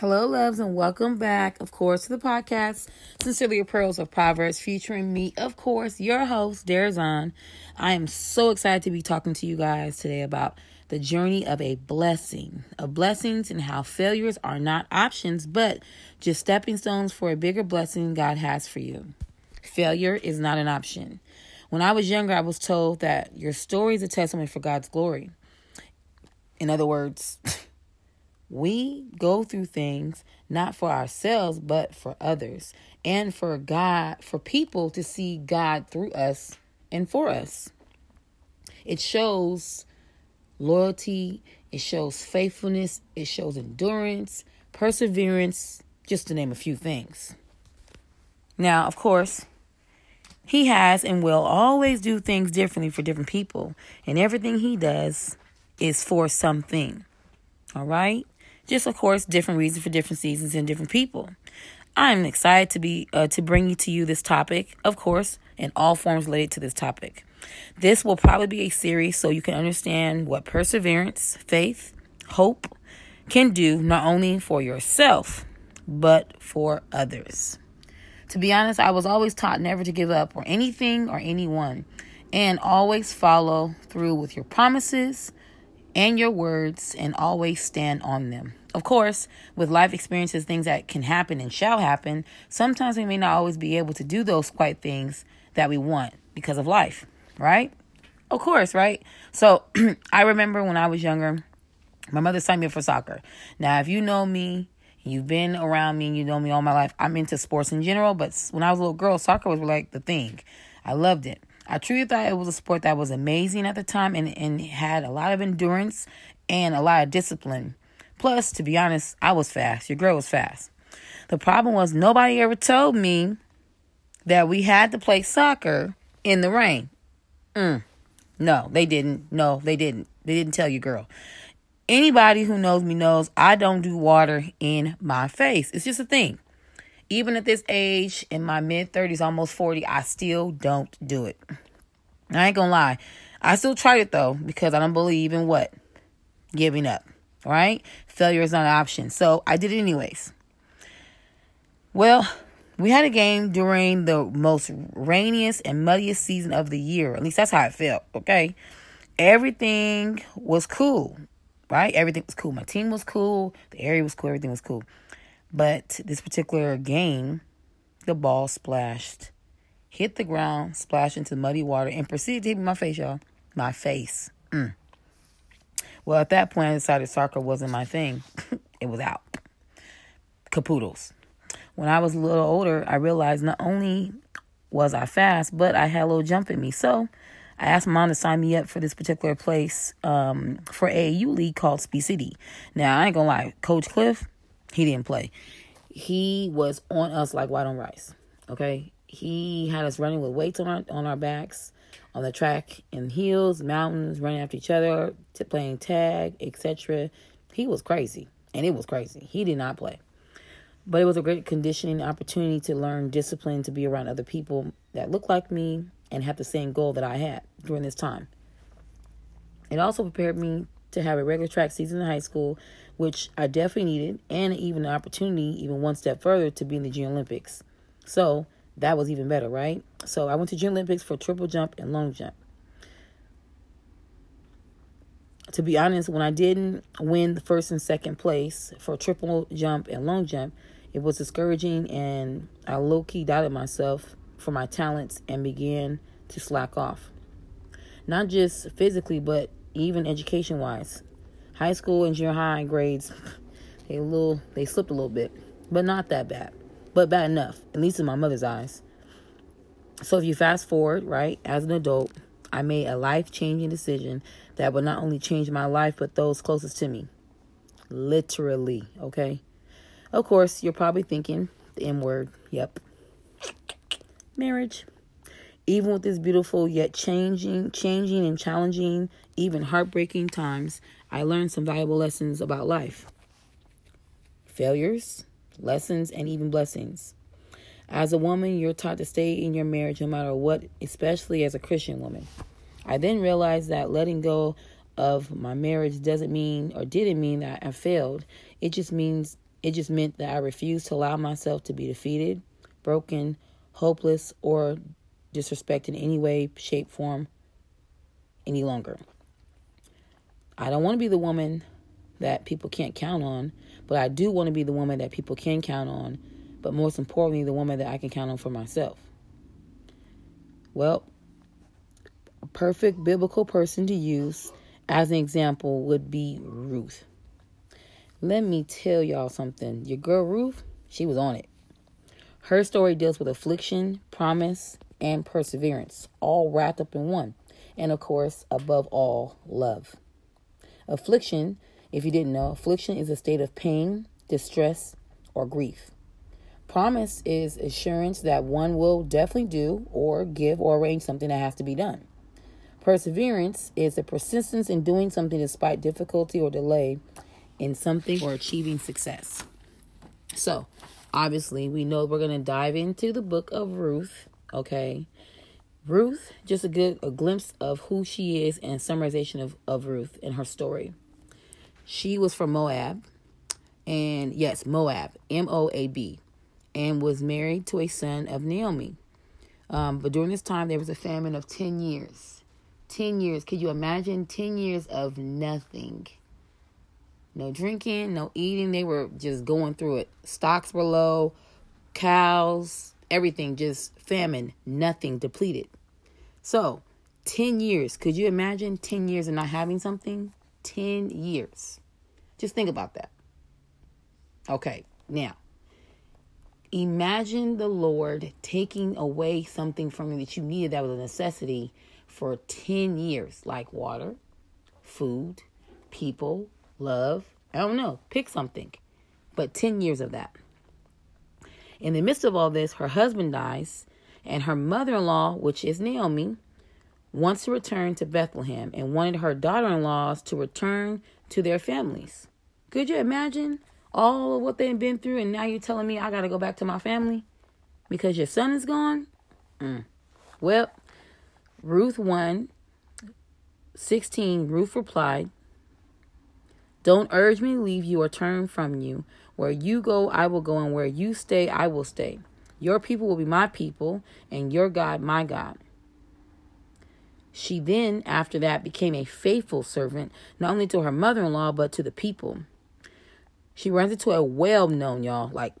Hello, loves, and welcome back, of course, to the podcast, Sincerely Your Pearls of Proverbs, featuring me, of course, your host, Darazan. I am so excited to be talking to you guys today about the journey of a blessing, of blessings and how failures are not options, but just stepping stones for a bigger blessing God has for you. Failure is not an option. When I was younger, I was told that your story is a testimony for God's glory. In other words, We go through things not for ourselves, but for others and for God, for people to see God through us and for us. It shows loyalty, it shows faithfulness, it shows endurance, perseverance, just to name a few things. Now, of course, he has and will always do things differently for different people, and everything he does is for something. All right? Just of course, different reasons for different seasons and different people. I'm excited to be uh, to bring you to you this topic, of course, in all forms related to this topic. This will probably be a series so you can understand what perseverance, faith, hope can do not only for yourself but for others. To be honest, I was always taught never to give up or anything or anyone and always follow through with your promises and your words and always stand on them. Of course, with life experiences, things that can happen and shall happen, sometimes we may not always be able to do those quite things that we want because of life, right? Of course, right? So I remember when I was younger, my mother signed me up for soccer. Now, if you know me, you've been around me, and you know me all my life, I'm into sports in general, but when I was a little girl, soccer was like the thing. I loved it. I truly thought it was a sport that was amazing at the time and, and had a lot of endurance and a lot of discipline. Plus, to be honest, I was fast. Your girl was fast. The problem was nobody ever told me that we had to play soccer in the rain. Mm. No, they didn't. No, they didn't. They didn't tell you, girl. Anybody who knows me knows I don't do water in my face. It's just a thing. Even at this age, in my mid 30s, almost 40, I still don't do it. I ain't gonna lie. I still tried it though, because I don't believe in what? Giving up right? Failure is not an option. So I did it anyways. Well, we had a game during the most rainiest and muddiest season of the year. At least that's how it felt, okay? Everything was cool, right? Everything was cool. My team was cool. The area was cool. Everything was cool. But this particular game, the ball splashed, hit the ground, splashed into muddy water, and proceeded to hit my face, y'all. My face. Mm. Well, at that point, I decided soccer wasn't my thing. it was out. Capoodles. When I was a little older, I realized not only was I fast, but I had a little jump in me. So I asked mom to sign me up for this particular place um, for AAU league called Speed City. Now, I ain't gonna lie, Coach Cliff, he didn't play. He was on us like white on rice. Okay, he had us running with weights on our on our backs on the track in hills, mountains, running after each other, t- playing tag, etc. He was crazy, and it was crazy. He did not play. But it was a great conditioning opportunity to learn discipline, to be around other people that look like me and have the same goal that I had during this time. It also prepared me to have a regular track season in high school, which I definitely needed, and even an opportunity, even one step further, to be in the Junior Olympics. So that was even better, right? So I went to Junior Olympics for triple jump and long jump. To be honest, when I didn't win the first and second place for triple jump and long jump, it was discouraging and I low key doubted myself for my talents and began to slack off. Not just physically, but even education wise. High school and junior high grades, they a little they slipped a little bit, but not that bad but bad enough, at least in my mother's eyes. So if you fast forward, right, as an adult, I made a life changing decision that would not only change my life, but those closest to me. Literally, okay? Of course, you're probably thinking the M word. Yep. Marriage. Even with this beautiful yet changing, changing and challenging, even heartbreaking times, I learned some valuable lessons about life. Failures, lessons, and even blessings. As a woman, you're taught to stay in your marriage no matter what, especially as a Christian woman. I then realized that letting go of my marriage doesn't mean or didn't mean that I failed. It just means It just meant that I refused to allow myself to be defeated, broken, hopeless, or disrespected in any way, shape, form any longer. I don't want to be the woman that people can't count on, but I do want to be the woman that people can count on, but most importantly, the woman that I can count on for myself. Well, a perfect biblical person to use as an example would be Ruth. Let me tell y'all something. Your girl Ruth, she was on it. Her story deals with affliction, promise, and perseverance, all wrapped up in one. And of course, above all, love. Affliction, if you didn't know, affliction is a state of pain, distress, or grief. Promise is assurance that one will definitely do or give or arrange something that has to be done. Perseverance is the persistence in doing something despite difficulty or delay in something or achieving success. So, obviously, we know we're going to dive into the book of Ruth, okay? Ruth, just a good a glimpse of who she is and summarization of, of Ruth and her story. She was from Moab, and yes, Moab, M O A B, and was married to a son of Naomi. Um, but during this time, there was a famine of 10 years. 10 years. Could you imagine 10 years of nothing? No drinking, no eating. They were just going through it. Stocks were low, cows, everything just famine, nothing depleted. So, 10 years. Could you imagine 10 years of not having something? 10 years. Just think about that. Okay, now imagine the Lord taking away something from you that you needed that was a necessity for 10 years, like water, food, people, love. I don't know, pick something. But 10 years of that. In the midst of all this, her husband dies, and her mother in law, which is Naomi, wants to return to Bethlehem and wanted her daughter in laws to return to their families. Could you imagine all of what they've been through, and now you're telling me I got to go back to my family because your son is gone? Mm. Well, Ruth 1 16, Ruth replied, Don't urge me to leave you or turn from you. Where you go, I will go, and where you stay, I will stay. Your people will be my people, and your God, my God. She then, after that, became a faithful servant, not only to her mother in law, but to the people. She runs into a well known, y'all, like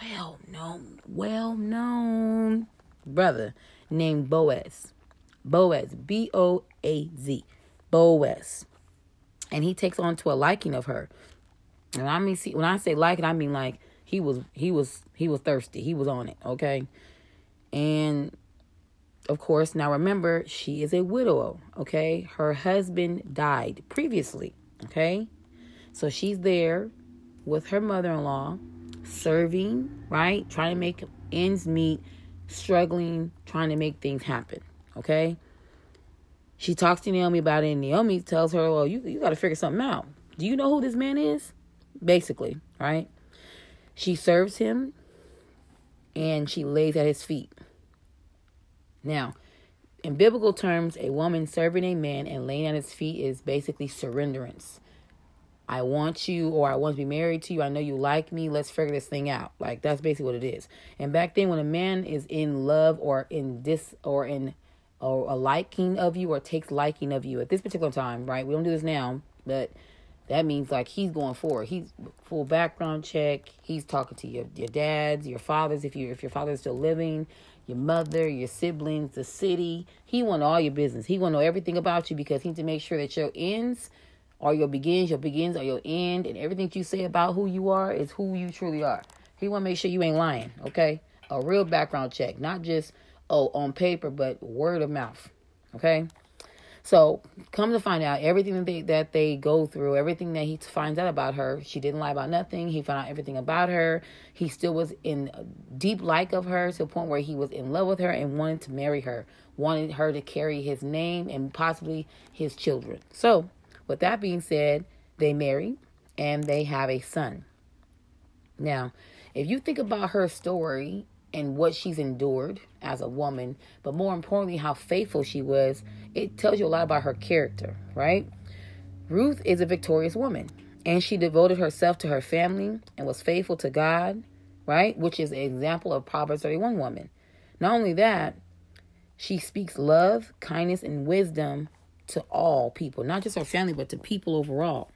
well known, well known brother named Boaz. Boaz, B O A Z, Boaz. And he takes on to a liking of her. And I mean, see, when I say liking, I mean like he was, he was, he was thirsty. He was on it, okay? And of course, now remember, she is a widow, okay? Her husband died previously, okay? So she's there with her mother in law, serving, right? Trying to make ends meet, struggling, trying to make things happen, okay? She talks to Naomi about it, and Naomi tells her, Well, you, you got to figure something out. Do you know who this man is? Basically, right? She serves him and she lays at his feet. Now, in biblical terms, a woman serving a man and laying at his feet is basically surrenderance. I want you or I want to be married to you. I know you like me. Let's figure this thing out. Like that's basically what it is. And back then when a man is in love or in this or in or a liking of you or takes liking of you at this particular time, right? We don't do this now, but that means like he's going forward. He's full background check. He's talking to your your dads, your fathers if you if your father's still living your mother, your siblings, the city. He want all your business. He want to know everything about you because he need to make sure that your ends are your begins, your begins are your end, and everything you say about who you are is who you truly are. He want to make sure you ain't lying, okay? A real background check, not just oh on paper, but word of mouth, okay? So come to find out everything that they that they go through, everything that he finds out about her. She didn't lie about nothing. He found out everything about her. He still was in deep like of her to the point where he was in love with her and wanted to marry her, wanted her to carry his name and possibly his children. So, with that being said, they marry and they have a son. Now, if you think about her story and what she's endured as a woman, but more importantly, how faithful she was, it tells you a lot about her character, right? Ruth is a victorious woman, And she devoted herself to her family and was faithful to God, right? Which is an example of Proverbs 31 woman. Not only that, she speaks love, kindness, and wisdom to all people, not just her family, but to people overall.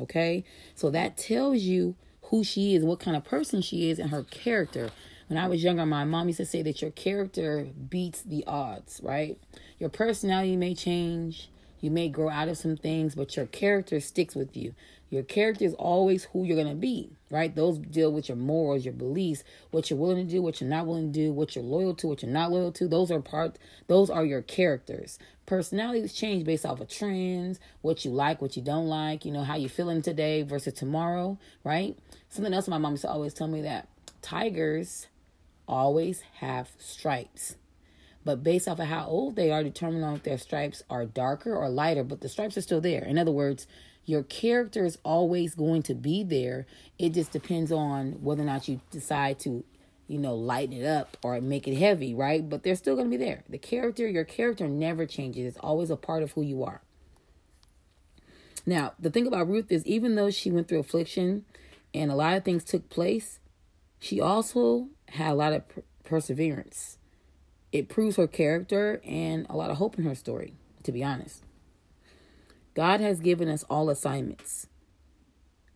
Okay? So that tells you who she is, what kind of person she is, and her character. When I was younger, my mom used to say that your character beats the odds, right? Your personality may change, you may grow out of some things, but your character sticks with you. Your character is always who you're going to be, right? Those deal with your morals, your beliefs, what you're willing to do, what you're not willing to do, what you're loyal to, what you're not loyal to. Those are part those are your characters. Personalities change based off of trends, what you like, what you don't like, you know, how you're feeling today versus tomorrow, right? Something else my mom used to always tell me that tigers always have stripes but based off of how old they are, determine on if their stripes are darker or lighter, but the stripes are still there. In other words, your character is always going to be there. It just depends on whether or not you decide to, you know, lighten it up or make it heavy, right? But they're still going to be there. The character, your character never changes. It's always a part of who you are. Now, the thing about Ruth is even though she went through affliction and a lot of things took place, she also had a lot of perseverance it proves her character and a lot of hope in her story, to be honest. God has given us all assignments,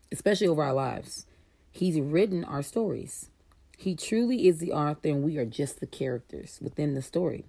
especially over our lives. He's written our stories. He truly is the author, and we are just the characters within the story.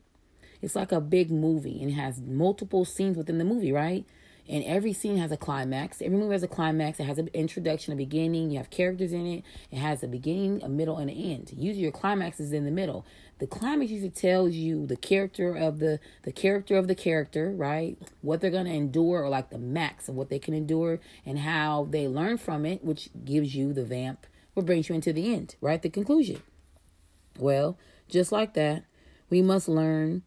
It's like a big movie and it has multiple scenes within the movie, right? And every scene has a climax. Every movie has a climax. It has an introduction, a beginning. You have characters in it. It has a beginning, a middle, and an end. Usually your climax is in the middle. The climax usually tells you the character of the the character of the character, right? What they're gonna endure, or like the max of what they can endure, and how they learn from it, which gives you the vamp, what brings you into the end, right? The conclusion. Well, just like that, we must learn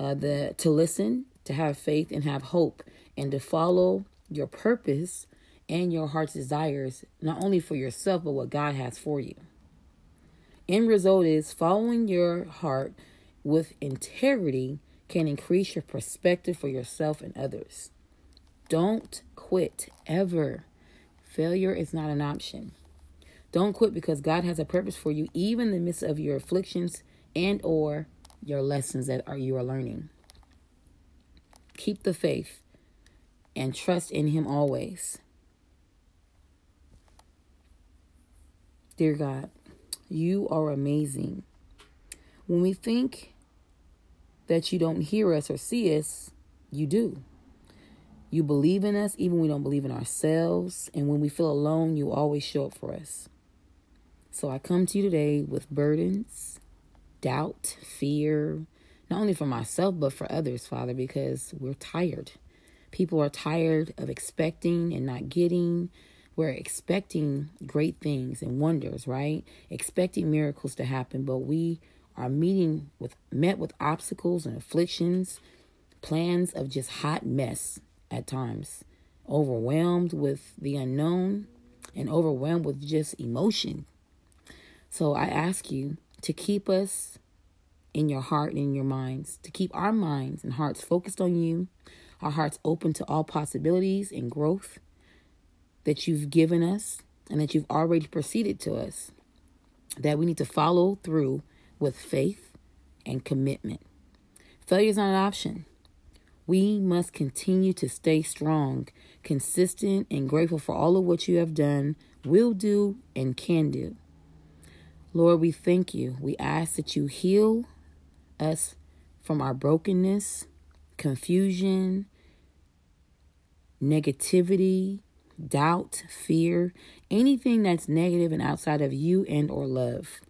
uh, the to listen, to have faith, and have hope and to follow your purpose and your heart's desires, not only for yourself, but what God has for you. End result is following your heart with integrity can increase your perspective for yourself and others. Don't quit ever. Failure is not an option. Don't quit because God has a purpose for you even in the midst of your afflictions and or your lessons that are you are learning. Keep the faith and trust in Him always. Dear God, you are amazing. When we think that you don't hear us or see us, you do. You believe in us even when we don't believe in ourselves. And when we feel alone, you always show up for us. So I come to you today with burdens, doubt, fear, not only for myself, but for others, Father, because we're tired. People are tired of expecting and not getting. We're expecting great things and wonders, right? Expecting miracles to happen, but we are meeting with met with obstacles and afflictions, plans of just hot mess at times, overwhelmed with the unknown and overwhelmed with just emotion. So I ask you to keep us in your heart and in your minds, to keep our minds and hearts focused on you, our hearts open to all possibilities and growth that you've given us and that you've already proceeded to us, that we need to follow through with faith and commitment. Failure is not an option. We must continue to stay strong, consistent, and grateful for all of what you have done, will do, and can do. Lord, we thank you. We ask that you heal us from our brokenness, confusion, negativity, doubt, fear, anything that's negative and outside of you and or love.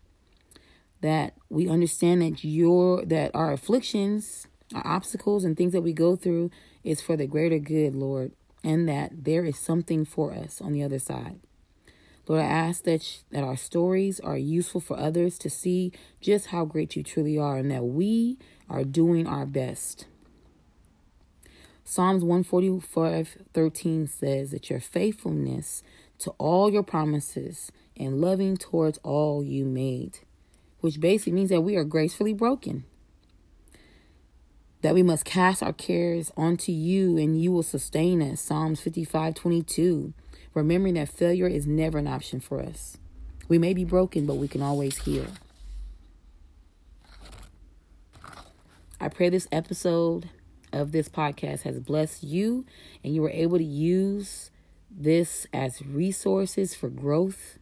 That we understand that your that our afflictions, our obstacles and things that we go through is for the greater good, Lord, and that there is something for us on the other side. Lord, I ask that, that our stories are useful for others to see just how great you truly are and that we are doing our best. Psalms 145 13 says that your faithfulness to all your promises and loving towards all you made, which basically means that we are gracefully broken. That we must cast our cares onto you and you will sustain us. Psalms 55 22 remembering that failure is never an option for us. We may be broken, but we can always heal. I pray this episode of this podcast has blessed you and you were able to use this as resources for growth,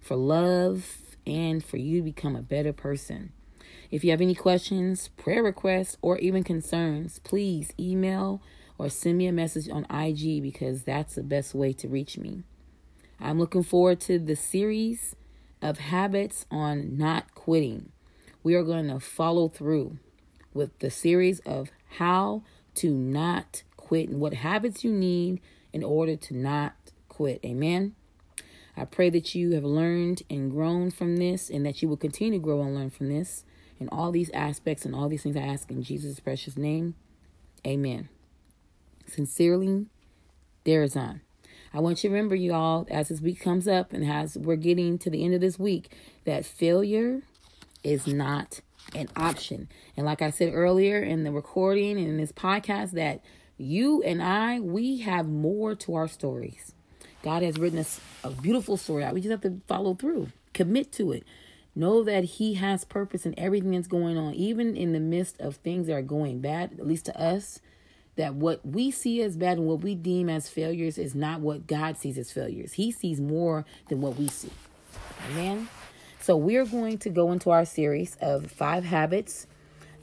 for love, and for you to become a better person. If you have any questions, prayer requests, or even concerns, please email or send me a message on IG because that's the best way to reach me. I'm looking forward to the series of habits on not quitting. We are going to follow through with the series of how to not quit and what habits you need in order to not quit. Amen. I pray that you have learned and grown from this and that you will continue to grow and learn from this and all these aspects and all these things I ask in Jesus' precious name. Amen. Sincerely, Derazan. I want you to remember, you all, as this week comes up and as we're getting to the end of this week, that failure is not an option. And like I said earlier in the recording and in this podcast, that you and I, we have more to our stories. God has written us a beautiful story out. We just have to follow through, commit to it. Know that He has purpose in everything that's going on, even in the midst of things that are going bad, at least to us. That what we see as bad and what we deem as failures is not what God sees as failures. He sees more than what we see. Amen. So we're going to go into our series of five habits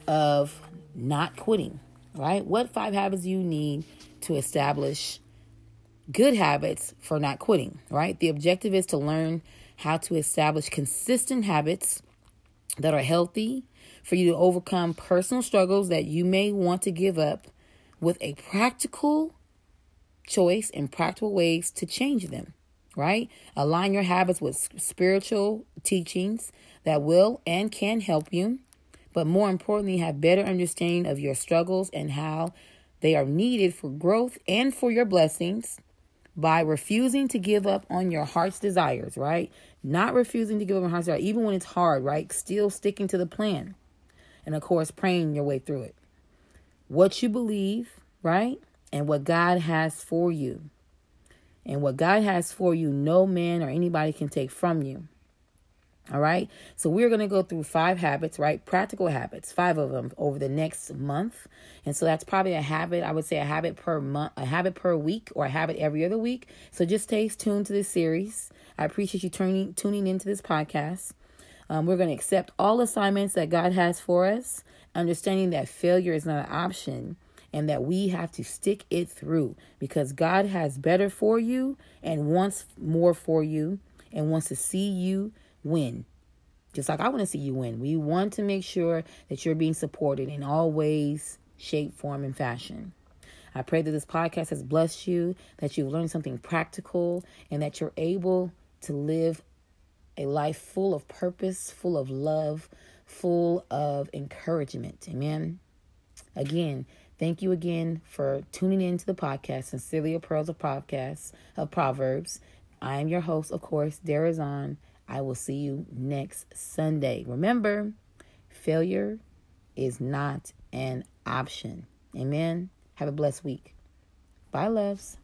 of not quitting, right? What five habits you need to establish good habits for not quitting, right? The objective is to learn how to establish consistent habits that are healthy for you to overcome personal struggles that you may want to give up with a practical choice and practical ways to change them, right? Align your habits with spiritual teachings that will and can help you, but more importantly, have better understanding of your struggles and how they are needed for growth and for your blessings by refusing to give up on your heart's desires, right? Not refusing to give up on heart's desires, even when it's hard, right? Still sticking to the plan. And of course, praying your way through it. What you believe, right? And what God has for you. And what God has for you, no man or anybody can take from you. All right. So we're going to go through five habits, right? Practical habits, five of them over the next month. And so that's probably a habit, I would say a habit per month, a habit per week or a habit every other week. So just stay tuned to this series. I appreciate you tuning, tuning into this podcast. Um, we're going to accept all assignments that God has for us, understanding that failure is not an option and that we have to stick it through because God has better for you and wants more for you and wants to see you win. Just like I want to see you win. We want to make sure that you're being supported in all ways, shape, form, and fashion. I pray that this podcast has blessed you, that you've learned something practical, and that you're able to live a life full of purpose, full of love, full of encouragement. Amen. Again, thank you again for tuning in to the podcast, Sincerely Pearls of Podcasts of Proverbs. I am your host, of course, Derazan. I will see you next Sunday. Remember, failure is not an option. Amen. Have a blessed week. Bye, loves.